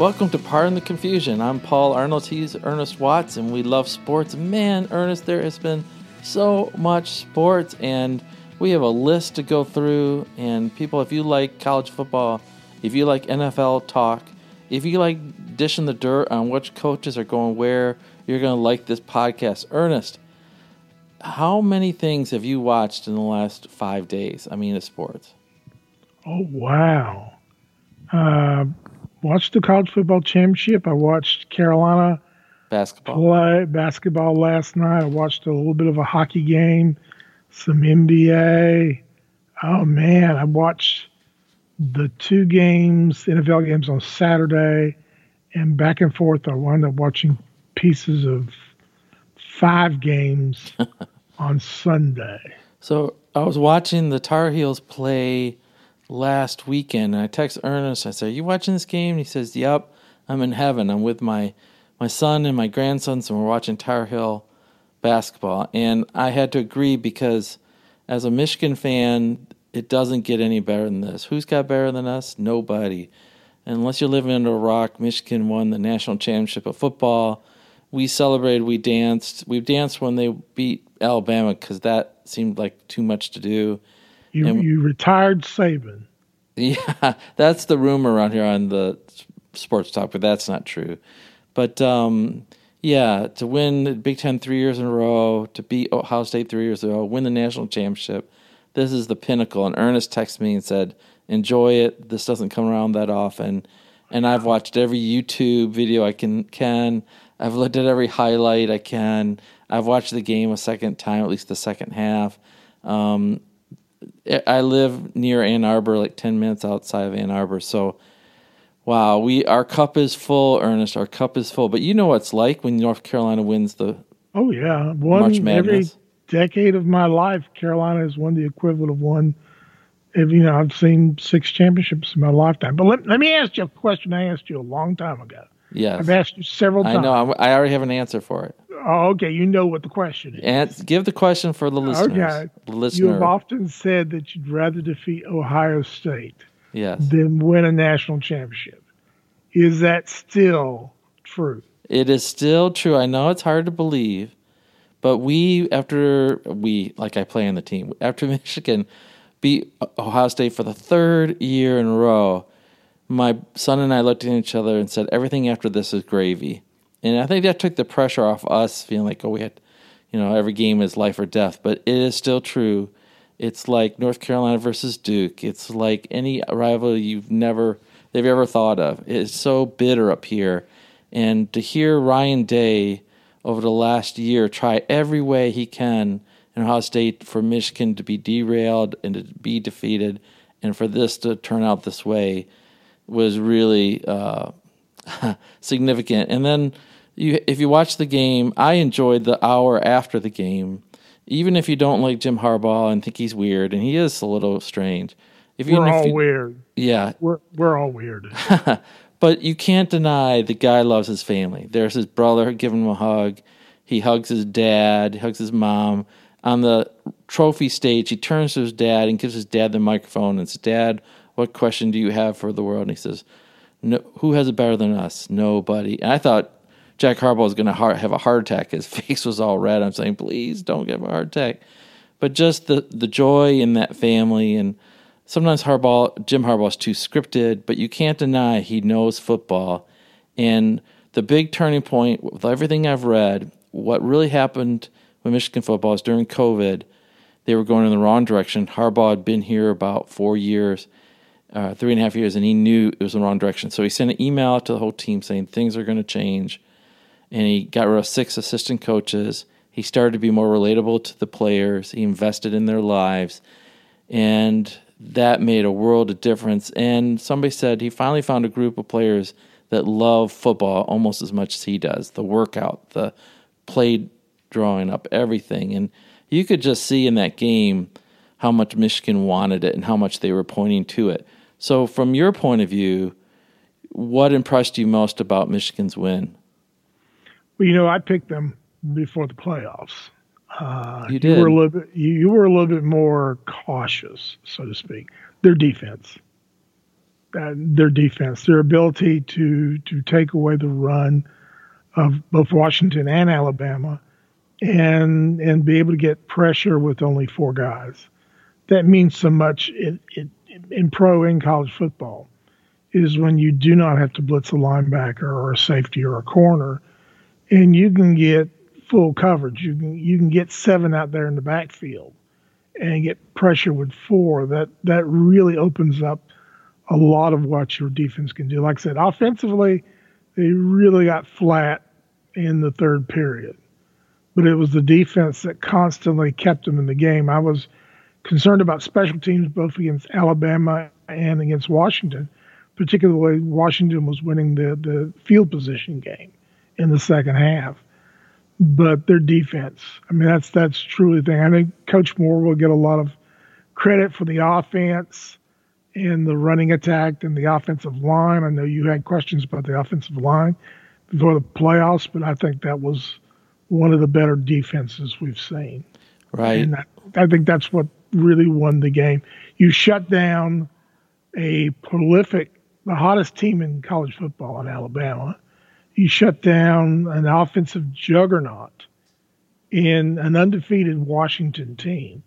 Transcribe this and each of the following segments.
Welcome to Pardon the Confusion. I'm Paul Arnold. He's Ernest Watts, and we love sports. Man, Ernest, there has been so much sports, and we have a list to go through. And people, if you like college football, if you like NFL talk, if you like dishing the dirt on which coaches are going where, you're going to like this podcast. Ernest, how many things have you watched in the last five days? I mean, of sports. Oh, wow. Uh, watched the college football championship. I watched Carolina basketball play basketball last night. I watched a little bit of a hockey game, some NBA. Oh man, I watched the two games, NFL games on Saturday, and back and forth. I wound up watching pieces of five games on Sunday. So I was watching the Tar Heels play last weekend. And I text Ernest. I said, "Are you watching this game?" And he says, "Yep, I'm in heaven. I'm with my my son and my grandsons, and we're watching Tar Heel basketball." And I had to agree because, as a Michigan fan, it doesn't get any better than this. Who's got better than us? Nobody. Unless you're living under a rock, Michigan won the national championship of football. We celebrated, we danced. We danced when they beat Alabama because that seemed like too much to do. You and, you retired Saban. Yeah, that's the rumor around here on the sports talk, but that's not true. But um, yeah, to win the Big Ten three years in a row, to beat Ohio State three years in a row, win the national championship, this is the pinnacle. And Ernest texted me and said, "Enjoy it. This doesn't come around that often." And I've watched every YouTube video I can can. I've looked at every highlight I can. I've watched the game a second time, at least the second half. Um, I live near Ann Arbor, like ten minutes outside of Ann Arbor. So, wow, we our cup is full, Ernest. Our cup is full. But you know what it's like when North Carolina wins the oh yeah one March Madness. every decade of my life. Carolina has won the equivalent of one. If, you know, I've seen six championships in my lifetime. But let, let me ask you a question I asked you a long time ago. Yes. I've asked you several times. I know. I already have an answer for it. Oh, okay. You know what the question is. And give the question for the listeners. Okay. The listener. You have often said that you'd rather defeat Ohio State yes. than win a national championship. Is that still true? It is still true. I know it's hard to believe, but we, after we, like I play on the team, after Michigan beat Ohio State for the third year in a row, my son and I looked at each other and said, everything after this is gravy and I think that took the pressure off us feeling like, oh, we had, you know, every game is life or death. But it is still true. It's like North Carolina versus Duke. It's like any rival you've never they've ever thought of. It's so bitter up here, and to hear Ryan Day over the last year try every way he can in Ohio State for Michigan to be derailed and to be defeated, and for this to turn out this way was really uh, significant. And then you if you watch the game, I enjoyed the hour after the game. Even if you don't like Jim Harbaugh and think he's weird, and he is a little strange. If you, we're all you, weird. Yeah, we're we're all weird. but you can't deny the guy loves his family. There's his brother giving him a hug. He hugs his dad. He hugs his mom. On the trophy stage, he turns to his dad and gives his dad the microphone and says, "Dad, what question do you have for the world?" And he says, no, "Who has it better than us? Nobody." And I thought Jack Harbaugh was going to have a heart attack. His face was all red. I'm saying, please don't give a heart attack. But just the the joy in that family, and sometimes Harbaugh, Jim Harbaugh's too scripted, but you can't deny he knows football. And the big turning point with everything I've read, what really happened with Michigan football is during COVID, they were going in the wrong direction. Harbaugh had been here about four years, uh, three and a half years, and he knew it was the wrong direction. So he sent an email out to the whole team saying things are going to change and he got rid of six assistant coaches. He started to be more relatable to the players. He invested in their lives, and that made a world of difference. And somebody said he finally found a group of players that love football almost as much as he does. The workout, the play drawing up, everything, and you could just see in that game how much Michigan wanted it and how much they were pointing to it. So, from your point of view, what impressed you most about Michigan's win? Well, you know, I picked them before the playoffs. Uh, you did. You were a little bit. You, you were a little bit more cautious, so to speak. Their defense. uh, their defense, their ability to to take away the run of both Washington and Alabama, and and be able to get pressure with only four guys. That means so much in, in, in pro and college football. Is when you do not have to blitz a linebacker or a safety or a corner, and you can get full coverage. You can you can get seven out there in the backfield, and get pressure with four. That that really opens up a lot of what your defense can do. Like I said, offensively, they really got flat in the third period, but it was the defense that constantly kept them in the game. I was concerned about special teams both against Alabama and against Washington, particularly Washington was winning the, the field position game in the second half. But their defense, I mean, that's that's truly the thing. I think Coach Moore will get a lot of credit for the offense and the running attack and the offensive line. I know you had questions about the offensive line before the playoffs, but I think that was one of the better defenses we've seen. Right. And I, I think that's what really won the game. You shut down a prolific, the hottest team in college football in Alabama. You shut down an offensive juggernaut in an undefeated Washington team.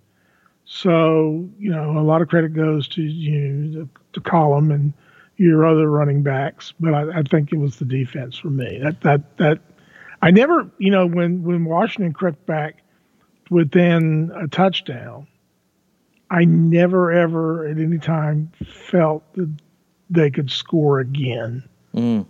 So, you know, a lot of credit goes to you to Corum and your other running backs, but I, I, think it was the defense for me. That that that I never, you know, when when Washington crept back within a touchdown, I never ever at any time felt that they could score again mm.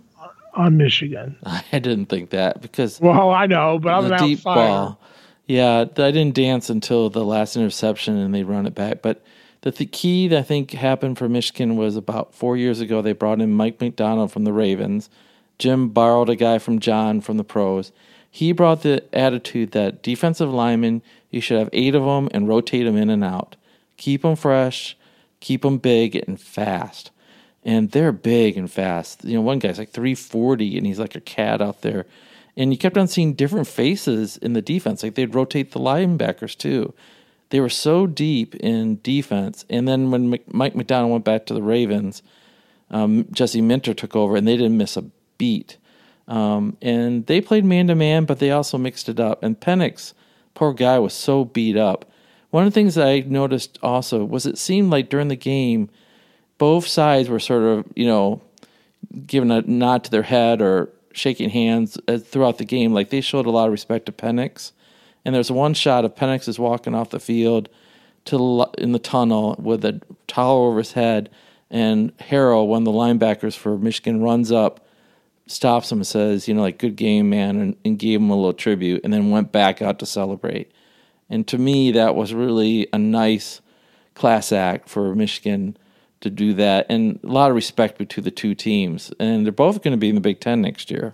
on Michigan. I didn't think that because well, I know, but I'm an deep outsider. ball. Yeah, I didn't dance until the last interception and they run it back. But the th- key that I think happened for Michigan was about four years ago. They brought in Mike Macdonald from the Ravens. Jim borrowed a guy from John from the pros. He brought the attitude that defensive linemen, you should have eight of them and rotate them in and out. Keep them fresh, keep them big and fast. And they're big and fast. You know, one guy's like 340 and he's like a cat out there and you kept on seeing different faces in the defense. Like they'd rotate the linebackers too. They were so deep in defense. And then when Mike Macdonald went back to the Ravens, um, Jesse Minter took over, and they didn't miss a beat. Um, and they played man to man, but they also mixed it up. And Penix, poor guy, was so beat up. One of the things I noticed also was it seemed like during the game, both sides were sort of, you know, giving a nod to their head or shaking hands uh, throughout the game. Like they showed a lot of respect to Penix. And there's one shot of Penix is walking off the field to in the tunnel with a towel over his head, and Harrell, one of the linebackers for Michigan, runs up, stops him, and says, "You know, like good game, man," and, and gave him a little tribute, and then went back out to celebrate. And to me, that was really a nice class act for Michigan to do that, and a lot of respect between the two teams. And they're both going to be in the Big Ten next year.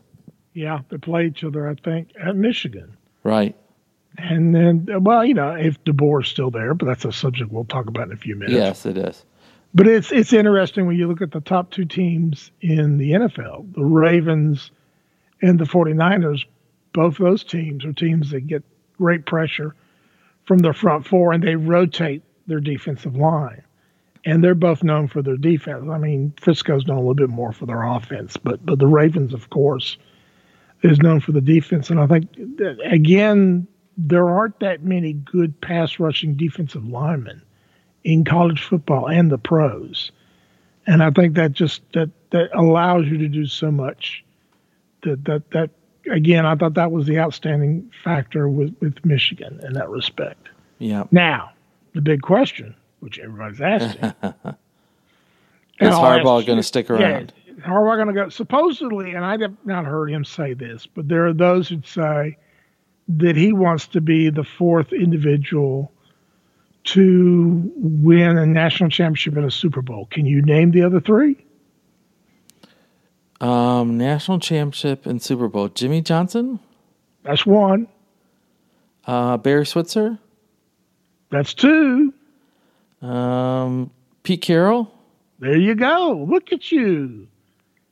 Yeah, they play each other, I think, at Michigan. Right. And then, well, you know, if DeBoer is still there, but that's a subject we'll talk about in a few minutes. Yes, it is. But it's it's interesting when you look at the top two teams in the NFL, the Ravens and the 49ers. Both those teams are teams that get great pressure from their front four, and they rotate their defensive line and they're both known for their defense. I mean, Frisco's known a little bit more for their offense, but but the Ravens, of course, is known for the defense. And I think that, again, there aren't that many good pass rushing defensive linemen in college football and the pros. And I think that just that that allows you to do so much. That that that again, I thought that was the outstanding factor with with Michigan in that respect. Yeah. Now, the big question which everybody's asking. Is Harbaugh going to stick around? Yeah, Harbaugh going to go? Supposedly, and I have not heard him say this, but there are those who say that he wants to be the fourth individual to win a national championship and a Super Bowl. Can you name the other three? Um, national championship and Super Bowl. Jimmy Johnson. That's one. Uh, Barry Switzer. That's two. Um, Pete Carroll. There you go. Look at you.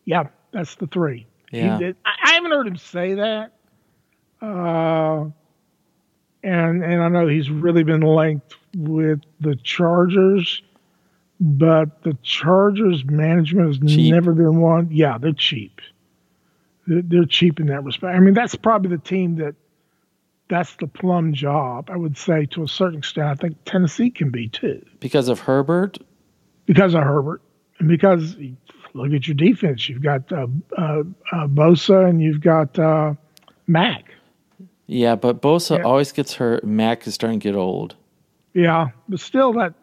Yeah, that's the three. Yeah. Did, I, I, haven't heard him say that. Uh, and and I know he's really been linked with the Chargers, but the Chargers management has Cheap. never been one. Yeah, they're cheap. They're, they're cheap in that respect. I mean, that's probably the team that that's the plum job. I would say to a certain extent. I think Tennessee can be too Because of Herbert? because of Herbert and because look at your defense. You've got uh, uh, uh, Bosa and you've got uh, Mack. Yeah, but Bosa Yeah. always gets hurt. Mack is starting to get old. Yeah, but still, that.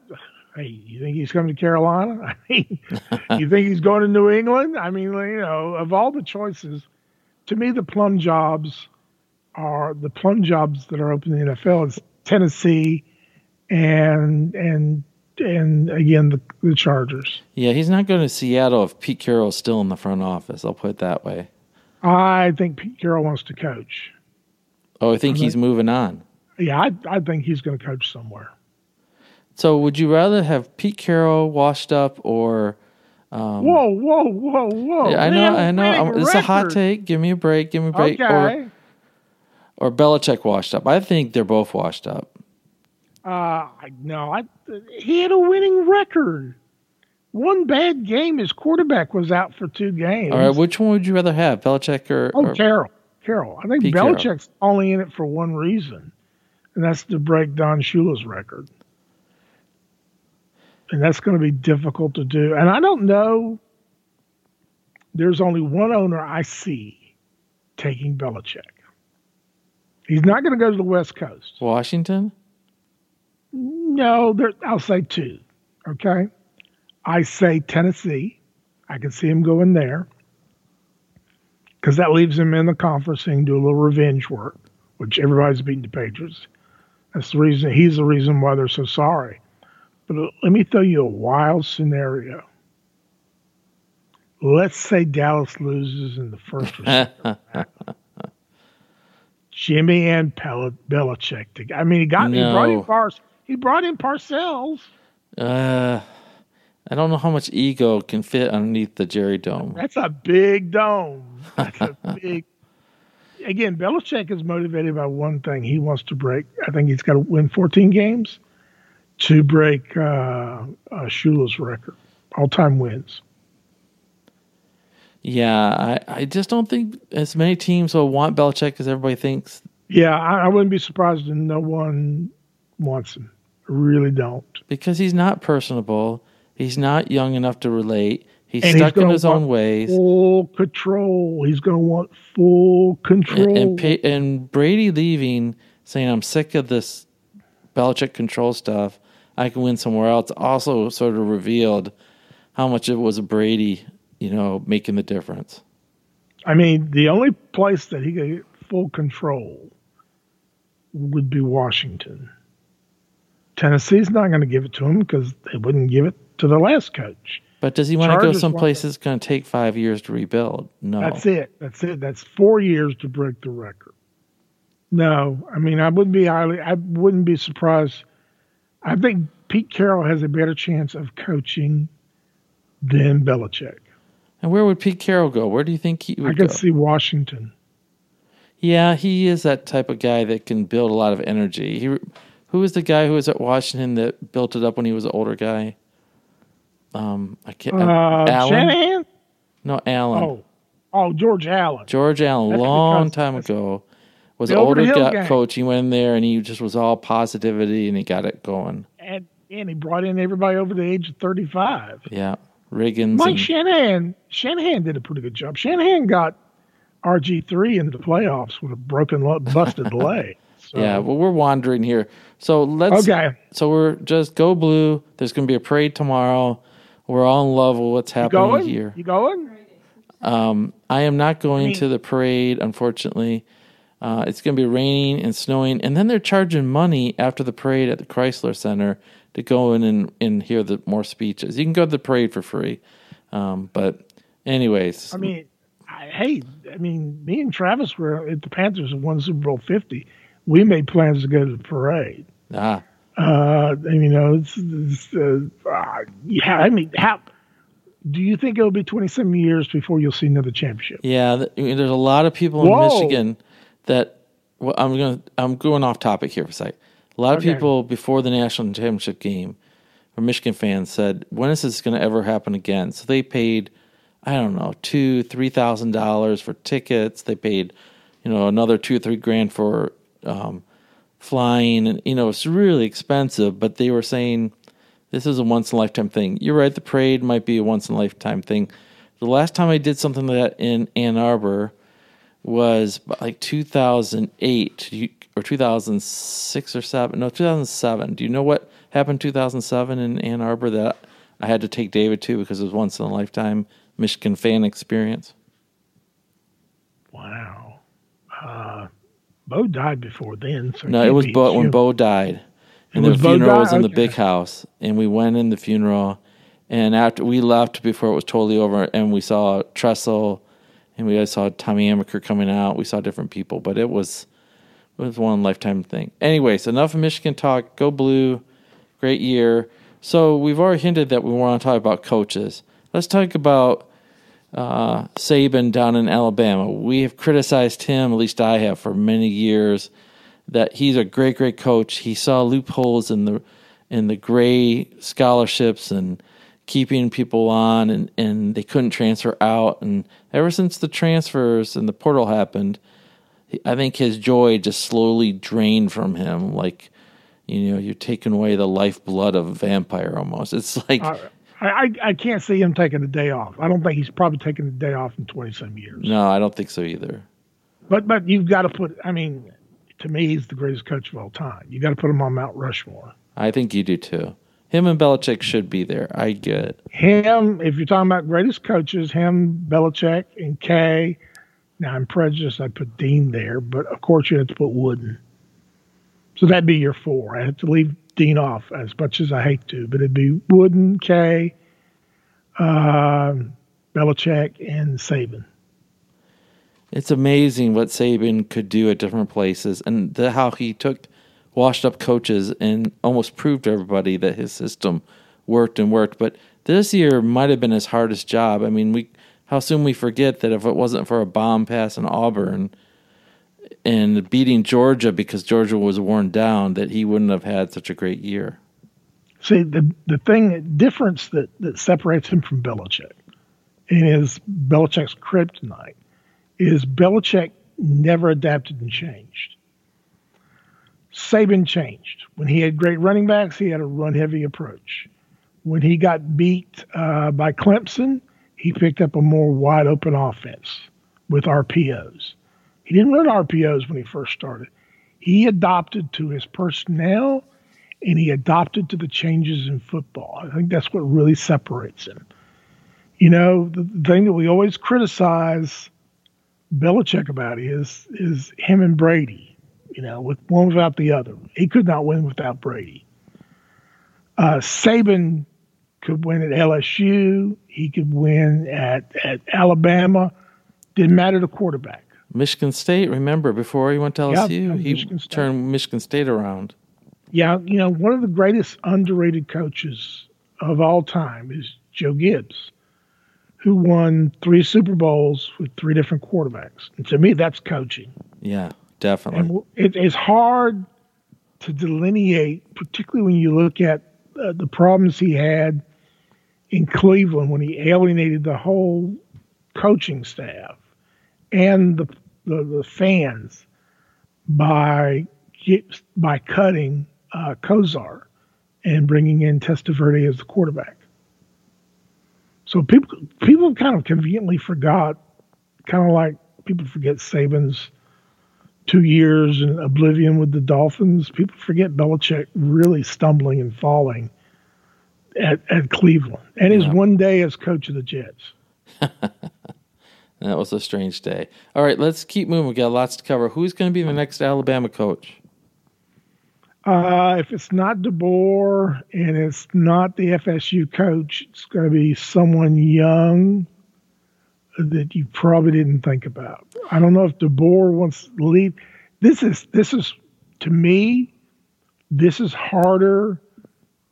Hey, you think he's coming to Carolina? I mean, you think he's going to New England? I mean, you know, of all the choices, to me, the plum jobs are the plum jobs that are open in the NFL is Tennessee, and and and again the the Chargers. Yeah, he's not going to Seattle if Pete Carroll's still in the front office. I'll put it that way. I think Pete Carroll wants to coach. Oh, I think Okay. he's moving on. Yeah, I I think he's going to coach somewhere. So, would you rather have Pete Carroll washed up or? Um, whoa, whoa, whoa, whoa! Yeah, I know, I know. It's a hot take. Give me a break. Give me a break. Okay. Or or Belichick washed up. I think they're both washed up. Uh, no, I, he had a winning record. One bad game, his quarterback was out for two games. All right, which one would you rather have, Belichick or? oh, or Carroll. Carroll. I think Pete Carroll. Belichick's only in it for one reason, and that's to break Don Shula's record. And that's going to be difficult to do. And I don't know. There's only one owner I see taking Belichick. He's not going to go to the West Coast. Washington? No, there, I'll say two. Okay. I say Tennessee. I can see him going there because that leaves him in the conference and do a little revenge work, which everybody's beating the Patriots. That's the reason. He's the reason why they're so sorry. But uh, let me throw you a wild scenario. Let's say Dallas loses in the first. round. Jimmy and Pel- Belichick. To, I mean, he got he brought in No. Pars. He brought in Parcells. Uh, I don't know how much ego can fit underneath the Jerry Dome. That's a big dome. That's a big. Again, Belichick is motivated by one thing. He wants to break. I think he's got to win 14 games to break uh, uh, Shula's record, all-time wins. Yeah, I, I just don't think as many teams will want Belichick as everybody thinks. Yeah, I, I wouldn't be surprised if no one wants him. I really don't. because he's not personable. He's not young enough to relate. He's And he's stuck in gonna his own ways. Full control. He's going to want full control. And, and, and Brady leaving, saying, I'm sick of this Belichick control stuff. I can win somewhere else. Also, sort of revealed how much it was Brady, you know, making the difference. I mean, the only place that he could get full control would be Washington. Tennessee's not going to give it to him because they wouldn't give it to the last coach. But does he want to go someplace that's going to take five years to rebuild? No. That's it. That's it. That's four years to break the record. No, I mean, I wouldn't be highly, I wouldn't be surprised. I think Pete Carroll has a better chance of coaching than Belichick. And where would Pete Carroll go? Where do you think he would I could go? see Washington. Yeah, he is that type of guy that can build a lot of energy. He, who was the guy who was at Washington that built it up when he was an older guy? Um, I can't. Uh, Allen? Shanahan? No, Allen. Oh, oh, George Allen. George Allen, That's long because- time ago, was an older guy, coach. He went in there and he just was all positivity and he got it going. And, and he brought in everybody over the age of 35. Yeah, Riggins. Mike and- Shanahan, Shanahan did a pretty good job. Shanahan got RG3 into the playoffs with a broken, busted leg. So, yeah, well, we're wandering here. So let's. Okay. So we're just go blue. There's going to be a parade tomorrow. We're all in love with what's You happening going? here. You going? Um, I am not going I mean- to the parade, unfortunately. Uh, it's going to be raining and snowing, and then they're charging money after the parade at the Crisler Center to go in and, and hear the more speeches. You can go to the parade for free, um, but anyways, I mean, I, hey, I mean, me and Travis were at the Panthers and won Super Bowl 50. We made plans to go to the parade. ah, Uh, you know, it's, it's uh, uh, yeah, I mean, how do you think it'll be 27 years before you'll see another championship? yeah. th- I mean, there's a lot of people in Whoa. Michigan that. Well, I'm going. to I'm going off topic here for a sec. A lot of Okay. people before the national championship game or Michigan fans said, "When is this going to ever happen again?" So they paid, I don't know, two, three thousand dollars for tickets. They paid, you know, another two or three grand for um, flying, and you know, it's really expensive. But they were saying this is a once in a lifetime thing. You're right. The parade might be a once in a lifetime thing. The last time I did something like that in Ann Arbor was like 2008 or 2006 or 7 no 2007 do you know what happened 2007 in ann arbor that i had to take david to because it was once in a lifetime michigan fan experience? Wow. Uh, Bo died before then. So no it was bo when bo died. And the funeral was in the big house and we went in the funeral and after we left before it was totally over and we saw Tressel and we saw Tommy Amaker coming out. We saw different people, but it was it was one lifetime thing. Anyways, enough of Michigan talk. Go blue, great year. So we've already hinted that we want to talk about coaches. Let's talk about uh, Saban down in Alabama. We have criticized him, at least I have, for many years, that he's a great, great coach. He saw loopholes in the in the gray scholarships and keeping people on, and, and they couldn't transfer out. And ever since the transfers and the portal happened, I think his joy just slowly drained from him. Like, you know, you're taking away the lifeblood of a vampire almost. It's like, I, I, I can't see him taking a day off. I don't think he's probably taking a day off in 20 some years. no, I don't think so either. But but you've got to put, I mean, to me, he's the greatest coach of all time. You got to put him on Mount Rushmore. I think you do too. Him and Belichick should be there. I get it. Him, if you're talking about greatest coaches, him, Belichick, and K. Now I'm prejudiced. I'd put Dean there, but of course you have to put Wooden. So that'd be your four. I have to leave Dean off as much as I hate to, but it'd be Wooden, K, um Belichick, and Saban. It's amazing what Saban could do at different places and the, how he took washed up coaches and almost proved to everybody that his system worked and worked. But this year might have been his hardest job. I mean, we how soon we forget that if it wasn't for a bomb pass in Auburn and beating Georgia because Georgia was worn down, that he wouldn't have had such a great year. See, the the thing difference that, that separates him from Belichick and is Belichick's kryptonite is Belichick never adapted and changed. Saban changed. When he had great running backs, he had a run heavy approach. When he got beat uh, by Clemson, he picked up a more wide open offense with RPOs. He didn't run RPOs when he first started. He adopted to his personnel and he adopted to the changes in football. I think that's what really separates him. You know, the, thing that we always criticize Belichick about is is him and Brady. You know, with one without the other, he could not win without Brady. Uh, Saban could win at LSU. He could win at at Alabama. Didn't matter the quarterback. Michigan State, remember, before he went to Yeah, LSU, he Michigan turned Michigan State around. Yeah, you know, one of the greatest underrated coaches of all time is Joe Gibbs, who won three Super Bowls with three different quarterbacks. And to me, that's coaching. Yeah, definitely. And it, it's hard to delineate, particularly when you look at uh, the problems he had in Cleveland when he alienated the whole coaching staff and the the, the fans by by cutting uh, Kosar and bringing in Testaverde as the quarterback. So people people kind of conveniently forgot, kind of like people forget Saban's two years in oblivion with the Dolphins. People forget Belichick really stumbling and falling at, at Cleveland and his Yeah. one day as coach of the Jets. That was a strange day. All right, let's keep moving. We've got lots to cover. Who's going to be the next Alabama coach? Uh, if it's not DeBoer and it's not the FSU coach, it's going to be someone young that you probably didn't think about. I don't know if DeBoer wants to leave. This is this is to me, this is harder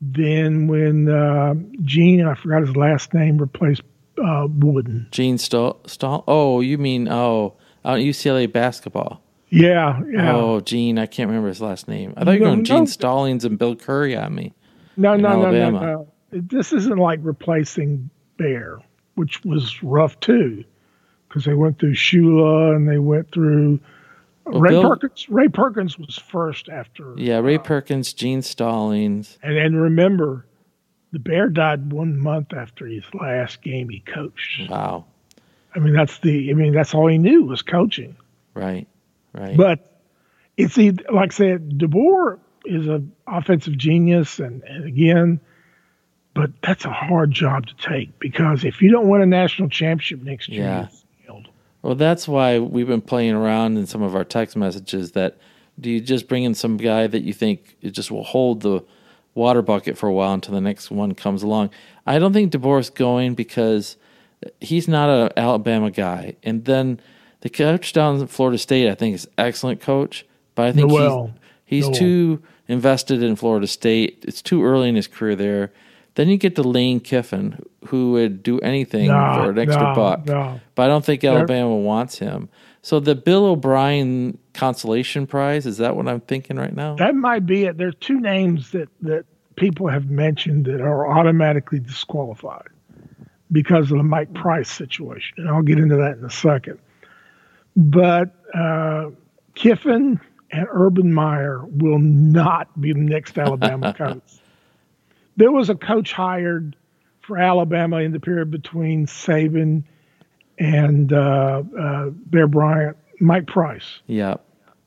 than when uh, Gene I forgot his last name replaced uh, Wooden. Gene Stahl? Stahl? Oh, you mean oh, out UCLA basketball? Yeah, yeah. Oh, Gene, I can't remember his last name. I thought you were No, going Gene no. Stallings and Bill Curry on me. No, no, no, no, no. This isn't like replacing Bear, which was rough too, because they went through Shula and they went through Well, Ray Bill- Perkins. Ray Perkins was first after. Yeah, Ray uh, Perkins, Gene Stallings. And and remember, the Bear died one month after his last game he coached. Wow. I mean, that's the. I mean, that's all he knew was coaching. Right. Right. But it's like I said, DeBoer is an offensive genius, and, and again, but that's a hard job to take because if you don't win a national championship next year, Yeah. Well, that's why we've been playing around in some of our text messages that do you just bring in some guy that you think it just will hold the water bucket for a while until the next one comes along? I don't think DeBoer's going because he's not an Alabama guy. And then the coach down in Florida State, I think, is excellent coach, but I think Noel. he's, he's Noel. too invested in Florida State. It's too early in his career there. Then you get to Lane Kiffin, who would do anything No, for an extra no, buck no. but I don't think Alabama wants him. So the Bill O'Brien consolation prize is that what I'm thinking right now? That might be it. There are two names that that people have mentioned that are automatically disqualified because of the Mike Price situation, and I'll get into that in a second. But uh, Kiffin and Urban Meyer will not be the next Alabama coach. There was a coach hired for Alabama in the period between Saban and uh, uh, Bear Bryant, Mike Price yeah,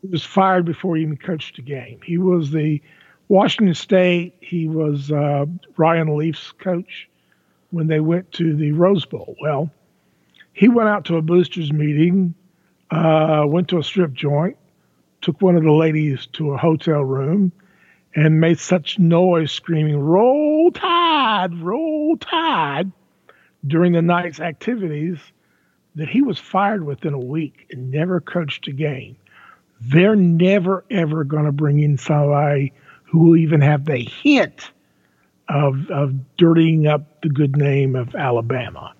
he was fired before he even coached a game. He was the Washington State. He was uh, Ryan Leaf's coach when they went to the Rose Bowl. Well, he went out to a boosters meeting, uh, went to a strip joint, took one of the ladies to a hotel room, and made such noise screaming, Roll Tide, Roll Tide, during the night's activities that he was fired within a week and never coached a game. They're never, ever going to bring in somebody who will even have the hint of, of dirtying up the good name of Alabama.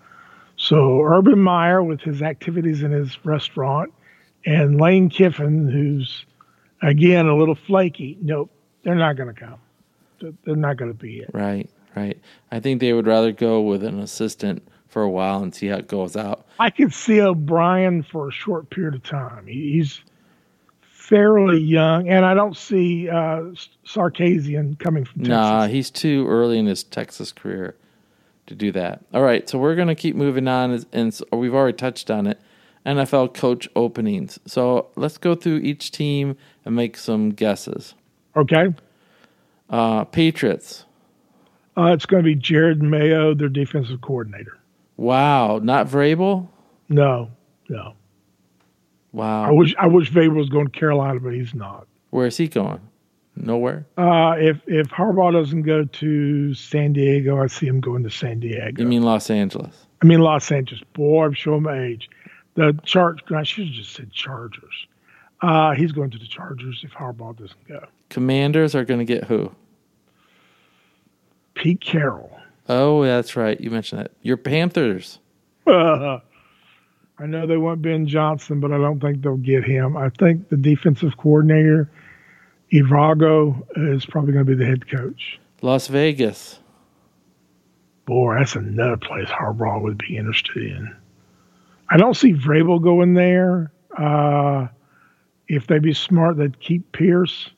So Urban Meyer with his activities in his restaurant and Lane Kiffin, who's again a little flaky. Nope, they're not going to come. They're- not going to be it. right, right. I think they would rather go with an assistant for a while and see how it goes out. I could see O'Brien for a short period of time. He's fairly young, and I don't see uh, Sarkisian coming from Texas. Nah, he's too early in his Texas career to do that. All right, so we're going to keep moving on, and so we've already touched on it. NFL coach openings. So let's go through each team and make some guesses. Okay, Uh, Patriots. uh, it's going to be Jerod Mayo, their defensive coordinator. Wow, not Vrabel. No, no. Wow. I wish I wish Vader was going to Carolina, but he's not. where is he going? Nowhere. Uh, if if Harbaugh doesn't go to San Diego, I see him going to San Diego. You mean Los Angeles? I mean Los Angeles. Boy, I'm showing my age. The Charge. I should have just said Chargers. Uh, he's going to the Chargers if Harbaugh doesn't go. Commanders are going to get who? Pete Carroll. Oh, that's right. You mentioned that. Your Panthers. Uh, I know they want Ben Johnson, but I don't think they'll get him. I think the defensive coordinator, Evero, is probably going to be the head coach. Las Vegas. Boy, that's another place Harbaugh would be interested in. I don't see Vrabel going there. Uh, if they'd be smart, they'd keep Pierce.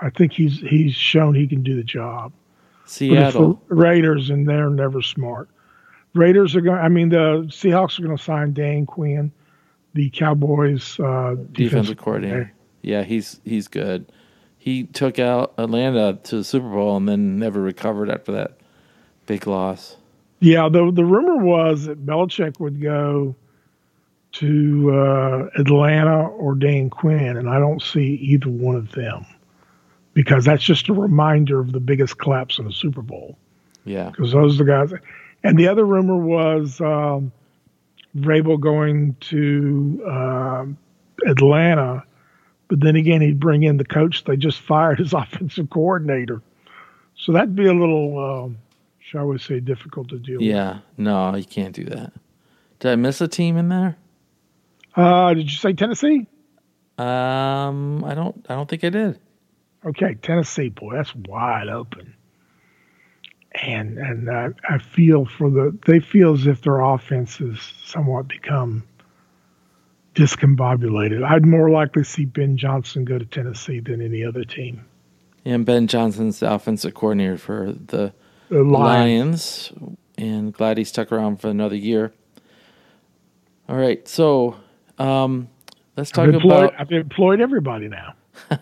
I think he's he's shown he can do the job. Seattle. Raiders, and they're never smart. Raiders are going. I mean, the Seahawks are going to sign Dan Quinn, the Cowboys uh, defensive coordinator. Yeah, he's he's good. He took out Atlanta to the Super Bowl and then never recovered after that big loss. Yeah, the the rumor was that Belichick would go to uh, Atlanta or Dan Quinn, and I don't see either one of them because that's just a reminder of the biggest collapse in the Super Bowl. Yeah. Because those are the guys. And the other rumor was um, Vrabel going to um, Atlanta, but then again he'd bring in the coach they just fired as offensive coordinator. So that'd be a little, um, shall we say, difficult to deal with. Yeah. No, you can't do that. Did I miss a team in there? Uh, did you say Tennessee? Um, I don't. I don't think I did. Okay, Tennessee, boy, that's wide open. and and uh, I feel for the they feel as if their offense has somewhat become discombobulated. I'd more likely see Ben Johnson go to Tennessee than any other team. And Ben Johnson's the offensive coordinator for the, The Lions, Lions. and glad he stuck around for another year. All right, so um, let's talk I've employed, about I've employed everybody now.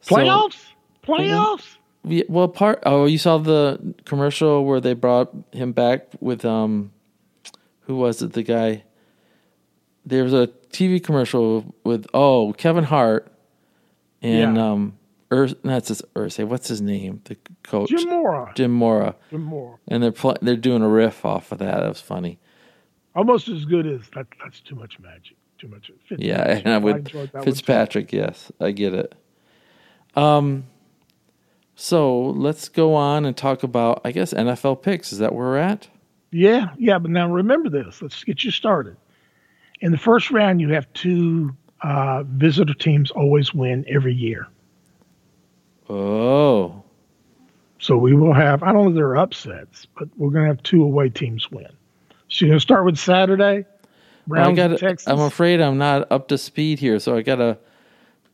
so- Playoffs, playoffs. Yeah, well, part. Oh, you saw the commercial where they brought him back with um, who was it? The guy. There was a TV commercial with oh Kevin Hart, and Yeah. um, Ur, that's his Ursay. What's his name? The coach Jim Mora. Jim Mora, Jim Mora. and they're pl- they're doing a riff off of that. It was funny. Almost as good as that. That's too much magic. Too much. Fitzmagic. Yeah, and I would Fitzpatrick. Yes, I get it. Um, so let's go on and talk about I guess NFL picks. Is that where we're at? Yeah, yeah. But now remember this. Let's get you started. In the first round, you have two uh, visitor teams always win every year. Oh, So we will have. I don't know if there are upsets, but we're going to have two away teams win. Going to start with Saturday. Well, I Browns, got. I'm afraid I'm not up to speed here, so I gotta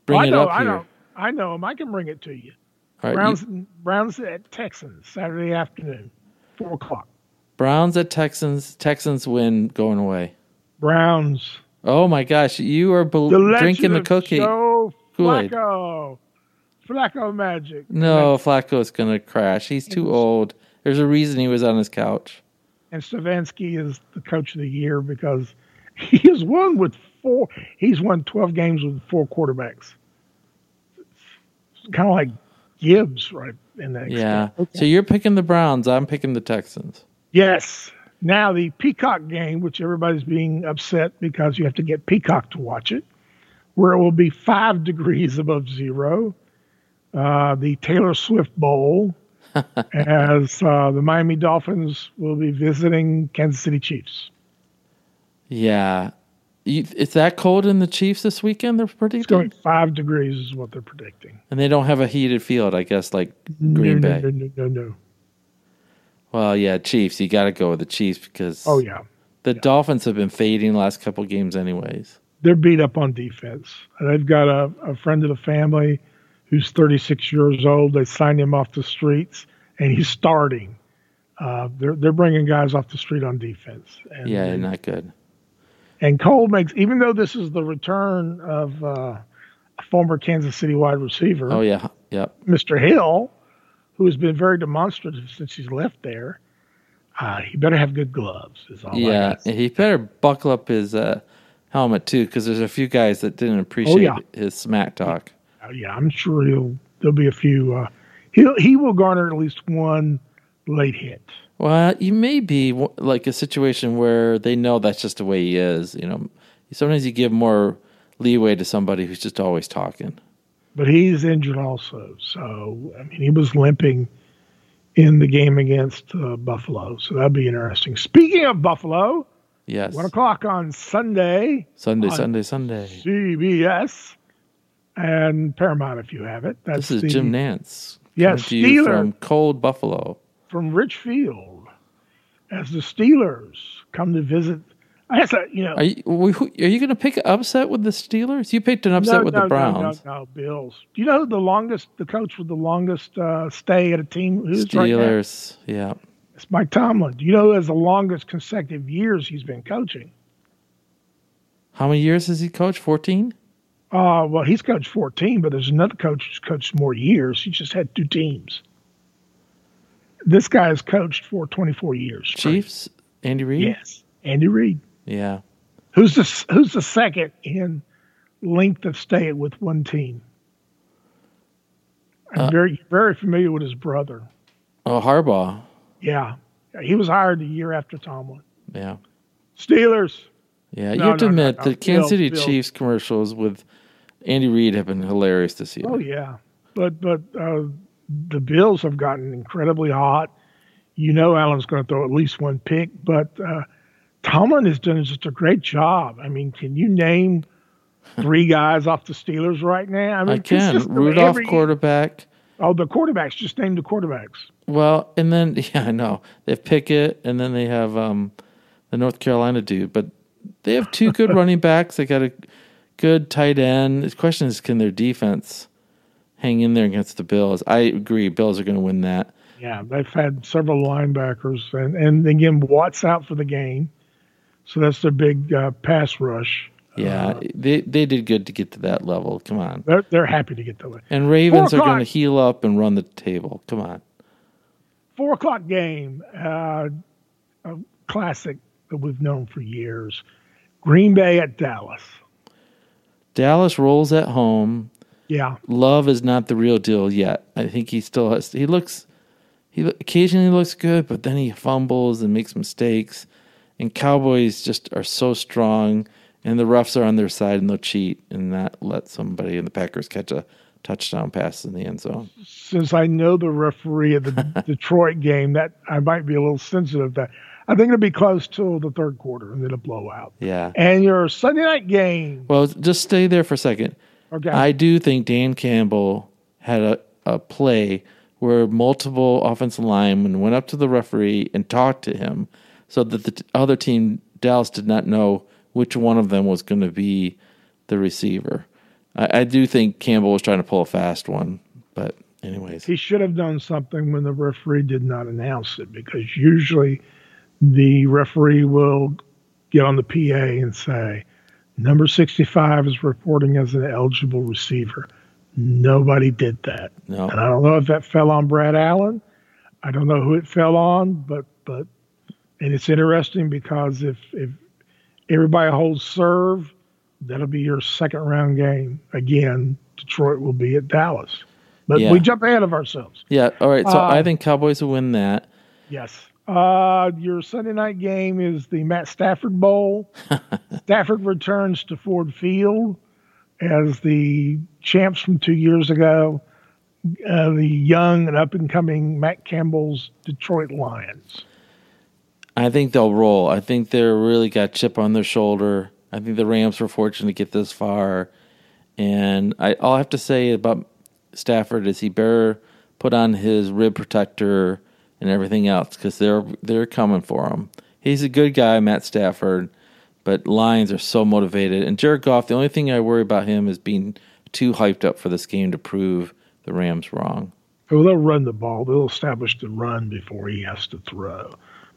bring I it know, up I here. know, I know 'em. I can bring it to you. Right, Browns, you- Browns at Texans Saturday afternoon, four o'clock. Browns at Texans. Texans win going away. Browns. Oh my gosh, you are bel The drinking the cookie. Joe Flacco. Flacco magic. No, Flacco's gonna crash. He's too old. There's a reason he was on his couch. And Stefanski is the coach of the year because he has won with four. He's won 12 games with four quarterbacks. It's kind of like Gibbs, right? In that Yeah. Okay. So you're picking the Browns. I'm picking the Texans. Yes. Now the Peacock game, which everybody's being upset because you have to get Peacock to watch it, where it will be five degrees above zero. Uh, the Taylor Swift Bowl, as uh, the Miami Dolphins will be visiting Kansas City Chiefs. Yeah. You, it's that cold in the Chiefs this weekend. They're It's predicting, going five degrees is what they're predicting. and they don't have a heated field. I guess like Green no, Bay. No, no, no, no. Well, yeah, Chiefs. You got to go with the Chiefs because Oh yeah, the Dolphins have been fading the last couple games, anyways. they're beat up on defense. They've got a, a friend of the family who's 36 years old. They signed him off the streets, and he's starting. Uh, they're they're bringing guys off the street on defense. And, Yeah, and, not good. and Cole makes even though this is the return of uh, a former Kansas City wide receiver, Oh yeah, yep. Mr. Hill, who has been very demonstrative since he's left there. Uh, he better have good gloves. Is all Yeah, he better buckle up his uh, helmet too, because there's a few guys that didn't appreciate yeah. his smack talk. Yeah, I'm sure he'll. There'll be a few. Uh, he'll he will garner at least one late hit. Well, you may be like a situation where they know that's just the way he is. You know, sometimes you give more leeway to somebody who's just always talking. But he's injured also. So I mean, he was limping in the game against uh, Buffalo. So that'd be interesting. Speaking of Buffalo, Yes, one o'clock on Sunday, Sunday, on Sunday, Sunday. CBS and Paramount if you have it. That's This is the, Jim Nantz. Yeah, coming to you Steeler. from cold Buffalo. from Richfield as the Steelers come to visit. I guess that, you know. Are you are you going to pick an upset with the Steelers? You picked an upset with the Browns. No, no, no, Bills. Do you know the longest, the coach with the longest uh, stay at a team who's right? Steelers, yeah. It's Mike Tomlin. Do you know who has the longest consecutive years he's been coaching? How many years has he coached? Fourteen. Uh, well, he's coached 14, but there's another coach who's coached more years. He just had two teams. This guy has coached for 24 years. straight. Chiefs. Andy Reid. Yes. Andy Reid. Yeah. Who's the Who's the second in length of stay with one team? I'm Uh, very very familiar with his brother. Oh, Harbaugh. Yeah, he was hired a year after Tomlin. Yeah. Steelers. Yeah. you have to no, no, admit no. the Kansas City Bill. Chiefs commercials with Andy Reid have been hilarious this year. Oh yeah, but but uh, the Bills have gotten incredibly hot. You know, Allen's going to throw at least one pick, but uh, Tomlin has done just a great job. I mean, can you name three guys off the Steelers right now? I, mean, I can. Rudolph every- quarterback. Oh, the quarterbacks. Just name the quarterbacks. Well, and then yeah, I know they have Pickett, and then they have um, the North Carolina dude, but they have two good running backs. They got a good tight end. The question is, can their defense hang in there against the Bills? I agree, Bills are going to win that. Yeah, they've had several linebackers, and and again, Watt's out for the game, so that's their big uh, pass rush. Yeah, uh, they they did good to get to that level. Come on, they're they're happy to get to it. And Ravens are going to heal up and run the table. Come on. Four o'clock game, uh, a classic that we've known for years. Green Bay at Dallas. Dallas rolls at home. Yeah. Love is not the real deal yet. I think he still has. He looks. He occasionally looks good, but then he fumbles and makes mistakes. And Cowboys just are so strong, and the refs are on their side, and they'll cheat and not let somebody in the Packers catch a touchdown pass in the end zone. Since I know the referee of the Detroit game, that I might be a little sensitive. That I think it'll be close till the third quarter and then a blowout. Yeah. And your Sunday night game. Well, just stay there for a second. Okay. I do think Dan Campbell had a, a play where multiple offensive linemen went up to the referee and talked to him so that the other team, Dallas, did not know which one of them was going to be the receiver. I, I do think Campbell was trying to pull a fast one, but anyways. He should have done something when the referee did not announce it because usually – the referee will get on the PA and say, number 65 is reporting as an eligible receiver. Nobody did that. No. And I don't know if that fell on Brad Allen. I don't know who it fell on, but but and it's interesting because if if everybody holds serve, that'll be your second round game. Again, Detroit will be at Dallas. But yeah. we jump ahead of ourselves. Yeah. All right. So uh, I think Cowboys will win that. Yes. Uh, your Sunday night game is the Matt Stafford Bowl. Stafford returns to Ford Field as the champs from two years ago, uh, the young and up and coming Matt Campbell's Detroit Lions. I think they'll roll. I think they're really got chip on their shoulder. I think the Rams were fortunate to get this far. And I, all I have to say about Stafford is he better put on his rib protector and everything else because they're they're coming for him. He's a good guy, Matt Stafford, but Lions are so motivated. And Jared Goff, the only thing I worry about him is being too hyped up for this game to prove the Rams wrong. Well, they'll run the ball. They'll establish the run before he has to throw.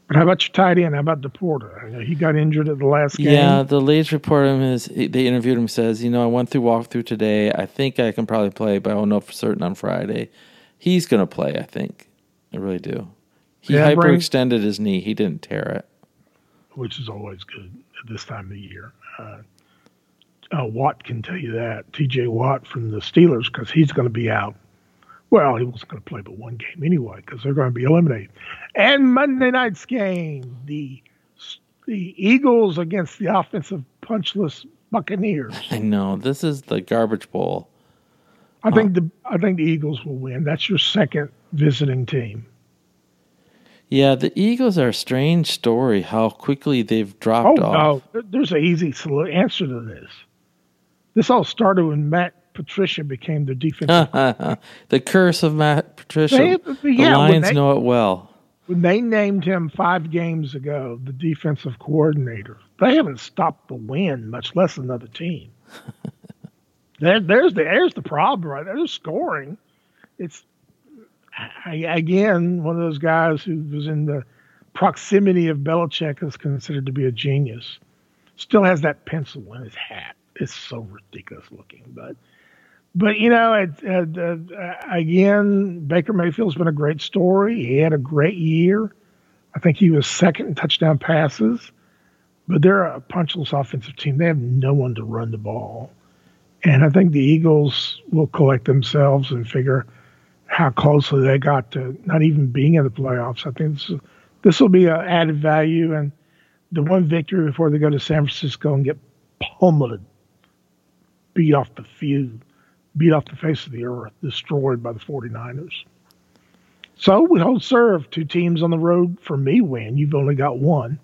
But how about your tight end? How about LaPorta? He got injured at the last game. Yeah, the latest report of him is they interviewed him. Says, you know, I went through walkthrough today. I think I can probably play, but I don't know for certain on Friday. He's going to play. I think. I really do. He yeah, hyperextended his knee. He didn't tear it, which is always good at this time of the year. Uh, uh, Watt can tell you that. T.J. Watt from the Steelers because he's going to be out. Well, he wasn't going to play but one game anyway because they're going to be eliminated. And Monday night's game, the the Eagles against the offensive punchless Buccaneers. I know this is the garbage bowl. I think the I think the Eagles will win. That's your second visiting team. Yeah, the Eagles are a strange story. How quickly they've dropped oh, off. no, there's an easy answer to this. This all started when Matt Patricia became the defensive. the curse of Matt Patricia. They, the yeah, Lions they, know it well. When they named him five games ago the defensive coordinator, they haven't stopped the win, much less another team. there, there's the there's the problem right there. They're scoring. It's I, again, one of those guys who was in the proximity of Belichick is considered to be a genius. Still has that pencil in his hat. It's so ridiculous looking, but but you know, it, uh, uh, again, Baker Mayfield's been a great story. He had a great year. I think he was second in touchdown passes, but they're a punchless offensive team. They have no one to run the ball, and I think the Eagles will collect themselves and figure how closely they got to not even being in the playoffs. I think this, this will be an added value and the one victory before they go to San Francisco and get pummeled, beat off the field, beat off the face of the earth, destroyed by the 49ers. So we hold serve. Two teams on the road for me win. You've only got one.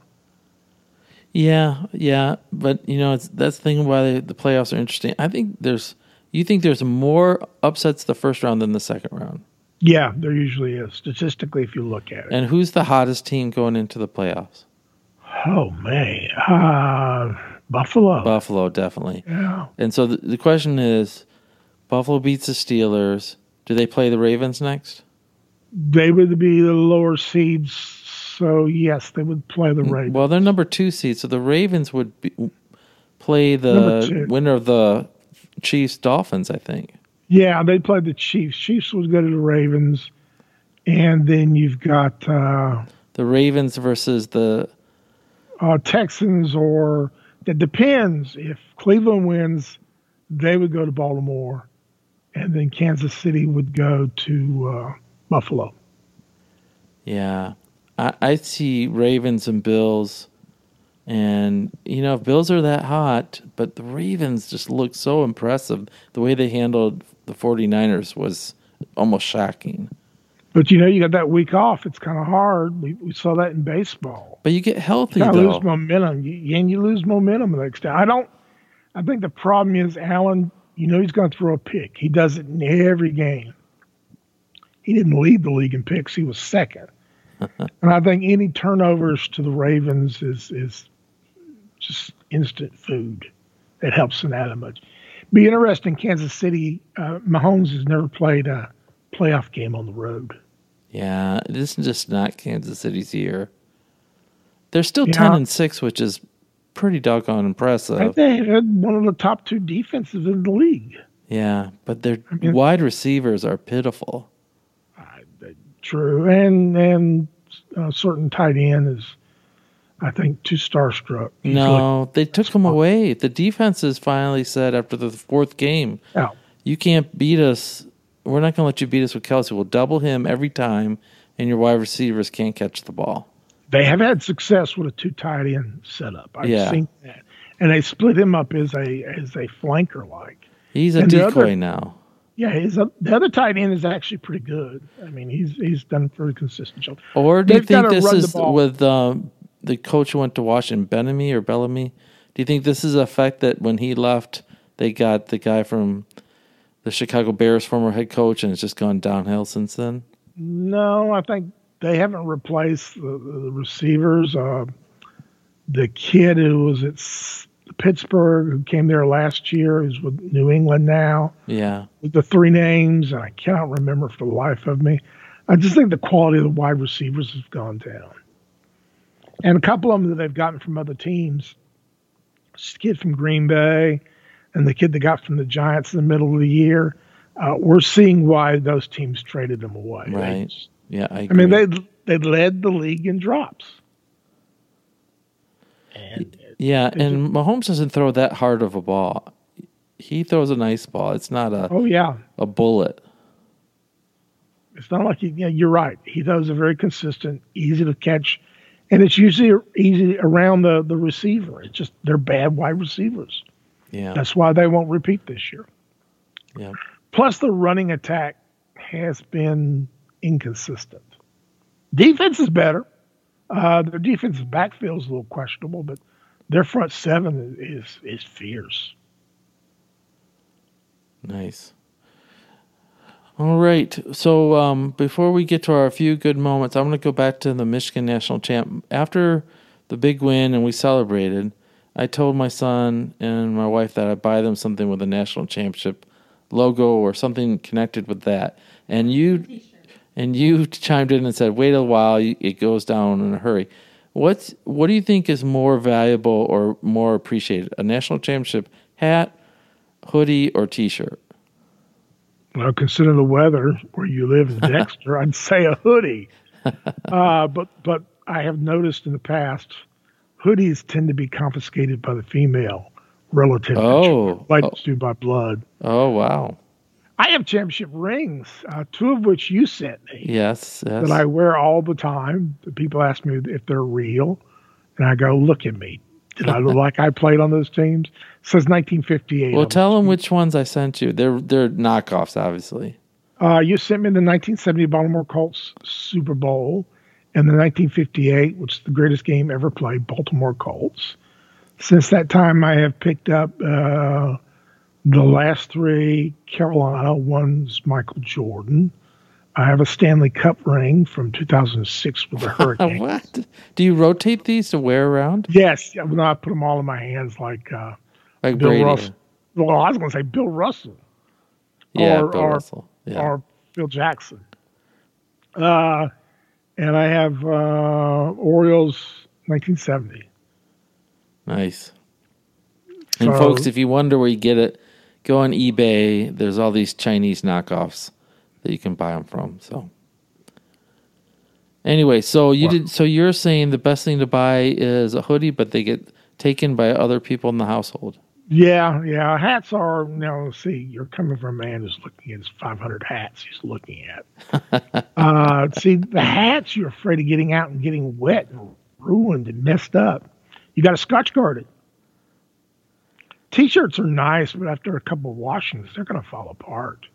Yeah, yeah, but you know it's that's the thing why the, the playoffs are interesting. I think there's You think there's more upsets the first round than the second round? Yeah, there usually is statistically if you look at it. And who's the hottest team going into the playoffs? Oh man, uh, Buffalo. Buffalo, definitely. Yeah. And so the, the question is, Buffalo beats the Steelers. Do they play the Ravens next? They would be the lower seeds, so yes, they would play the Ravens. Well, they're number two seed, so the Ravens would be, play the winner of the Chiefs Dolphins. I think. Yeah, they played the Chiefs. Chiefs was good to the Ravens, and then you've got uh, The Ravens versus the uh, Texans, or that depends. If Cleveland wins, they would go to Baltimore, and then Kansas City would go to uh, Buffalo. yeah. I, I see Ravens and Bills, and you know if Bills are that hot, but the Ravens just look so impressive. The way they handled the 49ers was almost shocking. But you know, you got that week off. It's kind of hard. We, we saw that in baseball. But you get healthy You though. lose momentum, you, and you lose momentum the next day. I don't. I think the problem is Allen. You know, he's going to throw a pick. He does it in every game. He didn't lead the league in picks. He was second. and I think any turnovers to the Ravens is is just instant food. It helps them that much. Be interesting. Kansas City. Uh, Mahomes has never played a playoff game on the road. Yeah, this is just not Kansas City's year. They're still Yeah. ten and six, which is pretty doggone impressive. I think they had one of the top two defenses in the league. yeah, but their mean- wide receivers are pitiful. True, and and a certain tight end is, I think, too starstruck. He's No, they took them away. The defenses finally said after the fourth game, like, out. "You can't beat us. We're not going to let you beat us with Kelce. We'll double him every time, and your wide receivers can't catch the ball." They have had success with a two tight end setup. I've Yeah. seen that, and they split him up as a as a flanker like. He's a And decoy other- now. Yeah, his uh, the other tight end is actually pretty good. I mean, he's he's done a pretty consistent job. Or do you They've think this is with um, the coach went to Washington, Bieniemy or Bellamy? Do you think this is a fact that when he left, they got the guy from the Chicago Bears, former head coach, and it's just gone downhill since then? No, I think they haven't replaced the, the receivers. Uh, the kid who was at Pittsburgh, who came there last year, is with New England now. Yeah, With the three names, and I cannot remember for the life of me. I just think the quality of the wide receivers has gone down. And a couple of them that they've gotten from other teams, this kid from Green Bay and the kid they got from the Giants in the middle of the year, uh, we're seeing why those teams traded them away. They Right. just- yeah. I, I mean, they they led the league in drops. And yeah, and Mahomes doesn't throw that hard of a ball. He throws a nice ball. It's not a, oh yeah, a bullet. it's not like he, yeah, you're right. He throws a very consistent, easy to catch, and it's usually easy around the the receiver. It's just they're bad wide receivers. Yeah, That's why they won't repeat this year. yeah. Plus, the running attack has been inconsistent. Defense is better. Uh, their defensive backfield is a little questionable, but their front seven is is fierce. Nice. All right. So um, before we get to our few good moments, I'm going to go back to the Michigan national champ. After the big win and we celebrated, I told my son and my wife that I'd buy them something with a national championship logo or something connected with that. And you and you chimed in and said, "Wait a while, it goes down in a hurry." What's what do you think is more valuable or more appreciated? A national championship hat, hoodie, or T-shirt? Well, considering the weather where you live in Dexter, I'd say a hoodie. Uh, but but I have noticed in the past, hoodies tend to be confiscated by the female relative, Oh. like Oh. to by blood. Oh wow! I have championship rings, uh, two of which you sent me Yes, yes. that I wear all the time. People ask me if they're real, and I go, "Look at me. Did I look like I played on those teams?" Says 1958. well, tell them which ones I sent you. They're they're knockoffs, obviously. Uh, you sent me the 1970 Baltimore Colts Super Bowl and the 1958, which is the greatest game ever played, Baltimore Colts. Since that time, I have picked up uh, The last three, Carolina, one's Michael Jordan. I have a Stanley Cup ring from 2006 with the Hurricane. what? Do you rotate these to wear around? Yes, no, I put them all in my hands like uh, Like Bill Brady. Russell. Well, I was going to say Bill Russell Yeah, or- Bill or- Russell. Yeah. or Phil Jackson. Uh, and I have uh, Orioles 1970. Nice. And So- folks, if you wonder where you get it, go on eBay. There's all these Chinese knockoffs that you can buy them from. So, anyway, so you Wow. did. So you're saying the best thing to buy is a hoodie, but they get taken by other people in the household. Yeah, yeah. Hats are, you know, see, you're coming from a man who's looking at his 500 hats he's looking at. uh, see, the hats, you're afraid of getting out and getting wet and ruined and messed up. You got to scotch guard it. T shirts are nice, but after a couple of washings, they're going to fall apart.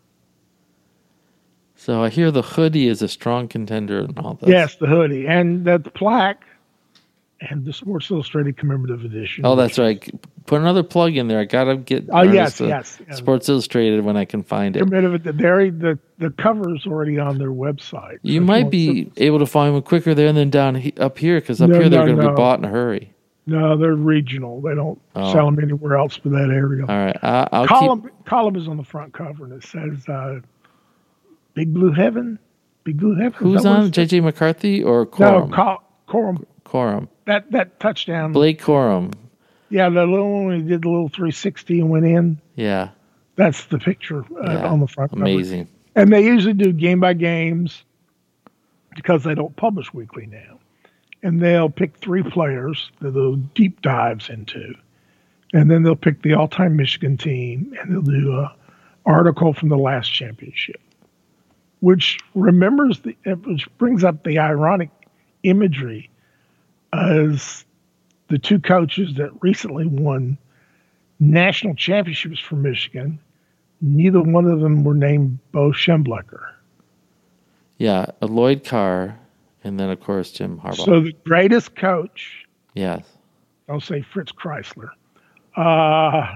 So I hear the hoodie is a strong contender in all this. Yes, the hoodie and that the plaque and the Sports Illustrated commemorative edition. Oh, that's right. Put another plug in there. I gotta get. Oh, yes, yes. Sports Illustrated when I can find it. Commemorative, the, very- the, the cover's already on their website. You So might be to- able to find them quicker there than down he, up here because up No, here they're no, going to no. be bought in a hurry. No, they're regional. They don't Oh. sell them anywhere else but that area. All right, I, I'll column column is on the front cover and it says uh, "Big Blue Heaven." Big Blue Heaven. Who's on? JJ McCarthy or No, Corum? Col- Corum. Corum. That that touchdown. Blake Corum. Yeah, the little one when he did the little 360 and went in. Yeah, That's the picture uh, yeah. on the front. Amazing. And they usually do game by games because they don't publish weekly now. And they'll pick three players that they'll deep dives into. And then they'll pick the all time Michigan team and they'll do a article from the last championship, which remembers the which brings up the ironic imagery as the two coaches that recently won national championships for Michigan neither one of them were named Bo Schembechler. Yeah, a Lloyd Carr, and then of course Jim Harbaugh. So the greatest coach, yes. I'll say Fritz Crisler. Uh,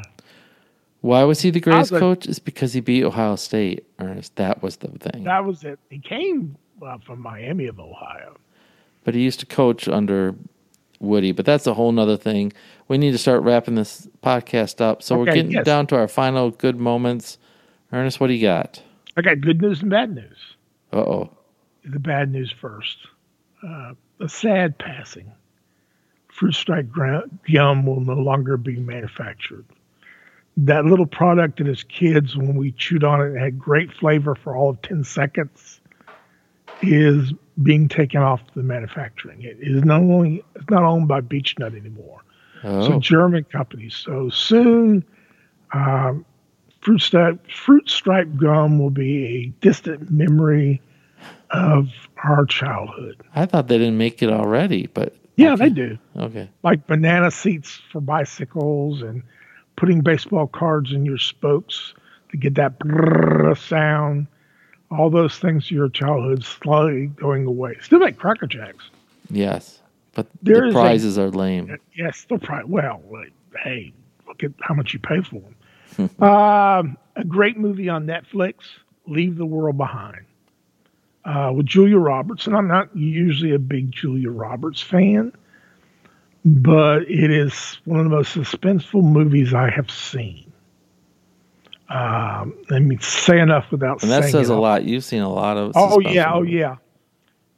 Why was he the greatest a- coach? It's because he beat Ohio State. Ernest, that was the thing. that was it. He came uh, from Miami of Ohio. but he used to coach under Woody. But that's a whole nother thing. We need to start wrapping this podcast up. So we're getting yes. down to our final good moments. Ernest, what do you got? I got good news and bad news. Uh oh. The bad news first. Uh, a sad passing. Fruit Stripe gum will no longer be manufactured. That little product that as kids, when we chewed on it, had great flavor for all of 10 seconds, is being taken off the manufacturing. It is not only it's not owned by Beechnut anymore. It's a Oh, German company. So soon, um, fruit stripe fruit stripe gum will be a distant memory of our childhood. I thought they didn't make it already, but Yeah, okay. they do. Okay. Like banana seats for bicycles and putting baseball cards in your spokes to get that sound. All those things of your childhood slowly going away. Still make Cracker Jacks. Yes, but There the is a- prizes are lame. Yes, still probably. Well, like, hey, look at how much you pay for them. um, a great movie on Netflix, Leave the World Behind, uh, with Julia Roberts. And I'm not usually a big Julia Roberts fan, but it is one of the most suspenseful movies I have seen. Um, let me say enough without And that says a all. lot. You've seen a lot of. Oh yeah, oh yeah.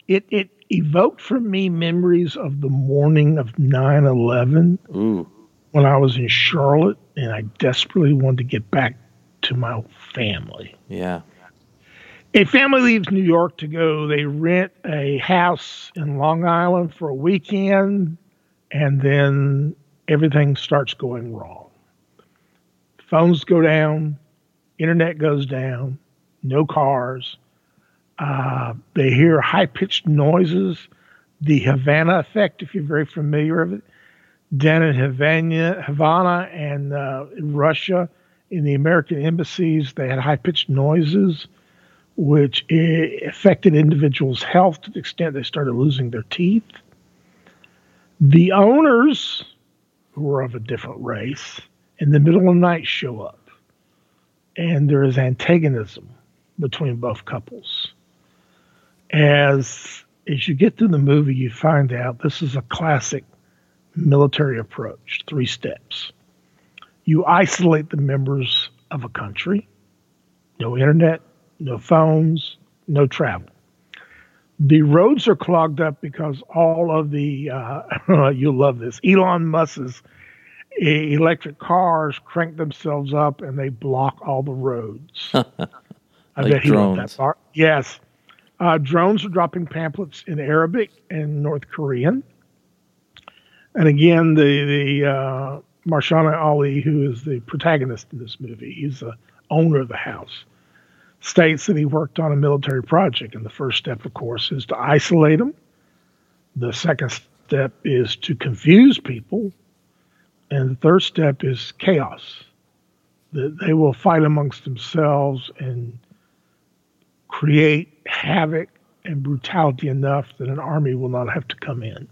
It it evoked for me memories of the morning of 9/11 Ooh, when I was in Charlotte and I desperately wanted to get back to my family. yeah. A family leaves New York to go. They rent a house in Long Island for a weekend, and then everything starts going wrong. Phones go down, internet goes down, no cars. Uh, they hear high pitched noises, the Havana effect, if you're very familiar with it. Down in Havana, Havana and uh, in Russia, in the American embassies, they had high pitched noises which affected individuals' health to the extent they started losing their teeth. The owners, who are of a different race, in the middle of the night show up. and there is antagonism between both couples. As as you get through the movie, you find out this is a classic military approach, three steps. You isolate the members of a country, no internet, no phones, no travel. The roads are clogged up because all of the, uh, you'll love this, Elon Musk's electric cars crank themselves up and they block all the roads. I like bet he drones. wrote that part. Yes. Uh, drones are dropping pamphlets in Arabic and North Korean. And again, the the uh, Mahershala Ali, who is the protagonist in this movie, he's the owner of the house, states that he worked on a military project. And the first step, of course, is to isolate them. The second step is to confuse people. And the third step is chaos. They will fight amongst themselves and create havoc and brutality enough that an army will not have to come in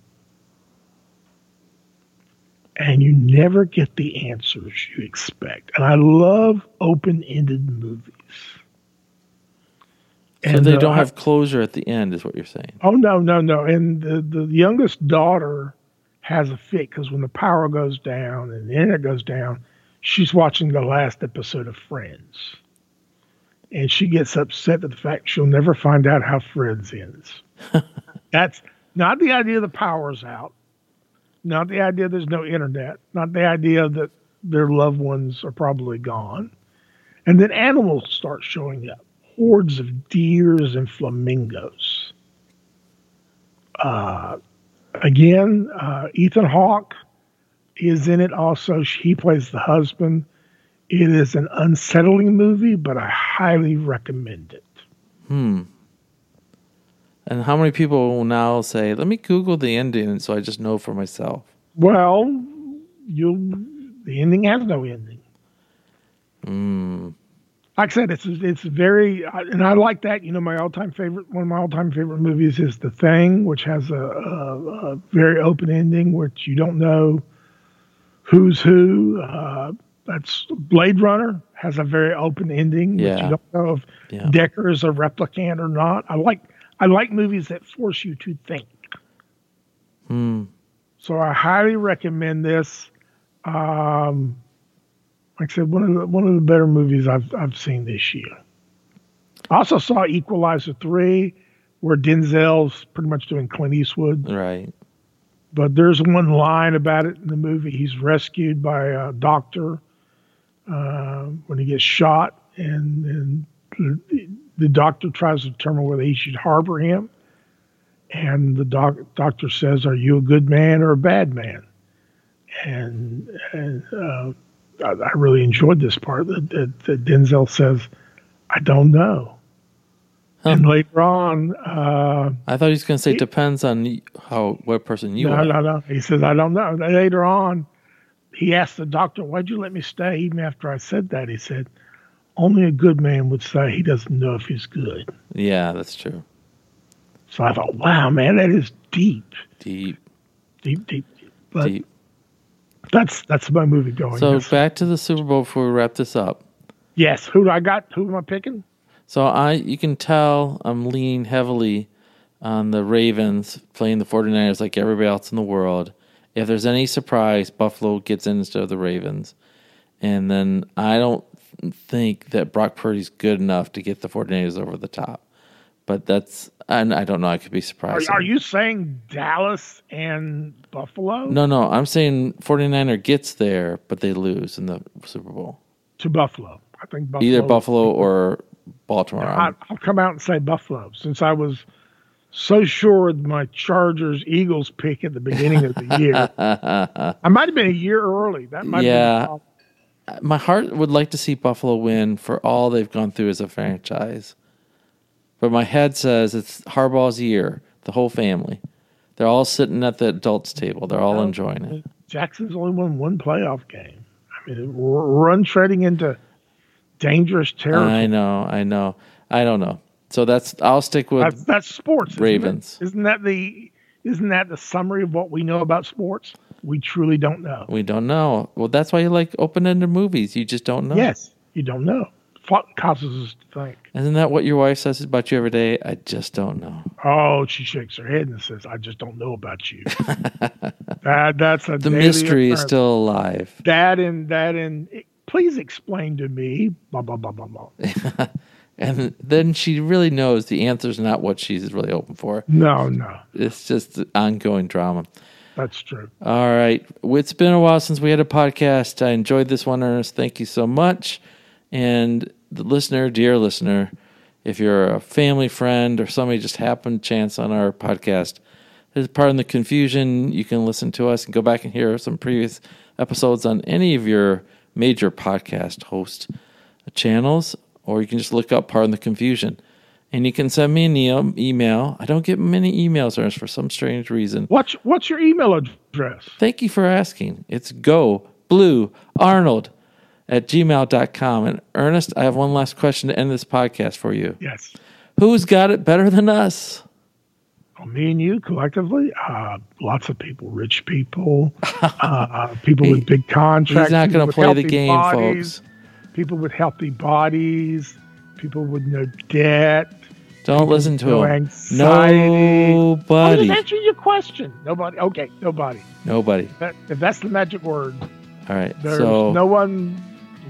and you never get the answers you expect. And I love open ended movies. So they uh, don't have closure at the end, is what you're saying. Oh no, no, no! And the the youngest daughter has a fit because when the power goes down and the internet goes down, she's watching the last episode of Friends, and she gets upset at the fact she'll never find out how Friends ends. That's not the idea the power's out not the idea there's no internet, not the idea that their loved ones are probably gone. And then animals start showing up hordes of deers and flamingos. Uh, again, uh, Ethan Hawke is in it also. He plays the husband. It is an unsettling movie, but I highly recommend it. Hmm. And how many people will now say, "Let me Google the ending," so I just know for myself? Well, you the ending has no ending. Mm. Like I said, it's it's very, and I like that. You know, my all time favorite, one of my all time favorite movies is The Thing, which has a, a, a very open ending, which you don't know who's who. Uh, that's Blade Runner has a very open ending, Yeah. which you don't know if Yeah. Deckard is a replicant or not. I like I like movies that force you to think. Hmm. So I highly recommend this. Um, like I said, one of the one of the better movies I've I've seen this year. I also saw Equalizer three, where Denzel's pretty much doing Clint Eastwood. Right. But there's one line about it in the movie. He's rescued by a doctor uh, when he gets shot, and, and the, doctor tries to determine whether he should harbor him. And the doc, doctor says, "Are you a good man or a bad man?" And, and uh, I, I really enjoyed this part that, that, that Denzel says, "I don't know." Huh. And later on, uh, I thought he was going to say depends on how what person you no, are. no, no. He says, I don't know. Later on, he asked the doctor, Why'd you let me stay? Even after I said that, he said, Only a good man would say he doesn't know if he's good. Yeah, that's true. So I thought, Wow, man, that is deep, Deep, deep, deep. deep. But deep. That's that's my movie going. So yes. back to the Super Bowl before we wrap this up. yes, who do I got? Who am I picking? So I, you can tell I'm leaning heavily on the Ravens playing the 49ers like everybody else in the world. If there's any surprise, Buffalo gets in instead of the Ravens. And then I don't think that Brock Purdy's good enough to get the 49ers over the top. But that's, and I don't know, I could be surprised. are you saying Dallas and Buffalo No, no, I'm saying 49er gets there, but they lose in the Super Bowl. to Buffalo? I think Buffalo. Either Buffalo or Baltimore. I, I'm- I'll come out and say Buffalo since I was so sure with my Chargers Eagles pick at the beginning of the year. I might have been a year early. That might Yeah. have been the problem. my heart would like to see Buffalo win for all they've gone through as a franchise. But my head says it's Harbaugh's year, the whole family. They're all sitting at the adults' table. They're all enjoying it. Jackson's only won one playoff game. I mean, we're, we're into dangerous territory. I know, I know. I don't know. So that's I'll stick with That's, that's sports. isn't it? Ravens. Isn't that the isn't that the summary of what we know about sports? We truly don't know. we don't know. Well, that's why you like open-ended movies. You just don't know. Yes, you don't know. What causes us to think. Isn't that what your wife says about you every day? I just don't know. Oh, she shakes her head and says, "I just don't know about you." that that's a The mystery is still alive. that and that and please explain to me. Blah blah blah blah blah. And then she really knows the answer's not what she's really hoping for. No, no, It's just ongoing drama. that's true. All right. It's been a while since we had a podcast. I enjoyed this one, Ernest. Thank you so much. And the listener, dear listener, if you're a family friend or somebody just happened chance on our podcast, as part of the confusion, you can listen to us and go back and hear some previous episodes on any of your major podcast host channels, or you can just look up Pardon the Confusion. And you can send me an e- email. I don't get many emails, Ernest, for some strange reason. What's what's your email address? Thank you for asking. It's go blue arnold at gmail.com. And Ernest, I have one last question to end this podcast for you. Yes. Who's got it better than us? Well, me and you collectively, uh, lots of people, rich people, uh, people with big contracts. He's not going to play the game, bodies, folks. People with healthy bodies, people with no debt, Don't listen to no him. anxiety. I'm just answering your question. Nobody. Okay, nobody. Nobody. That, if that's the magic word, All right. there's So no one.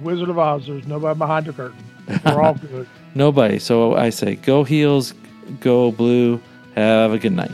Wizard of Oz. There's nobody behind the curtain. We're all good. nobody. So I say go heels, go blue. Have a good night.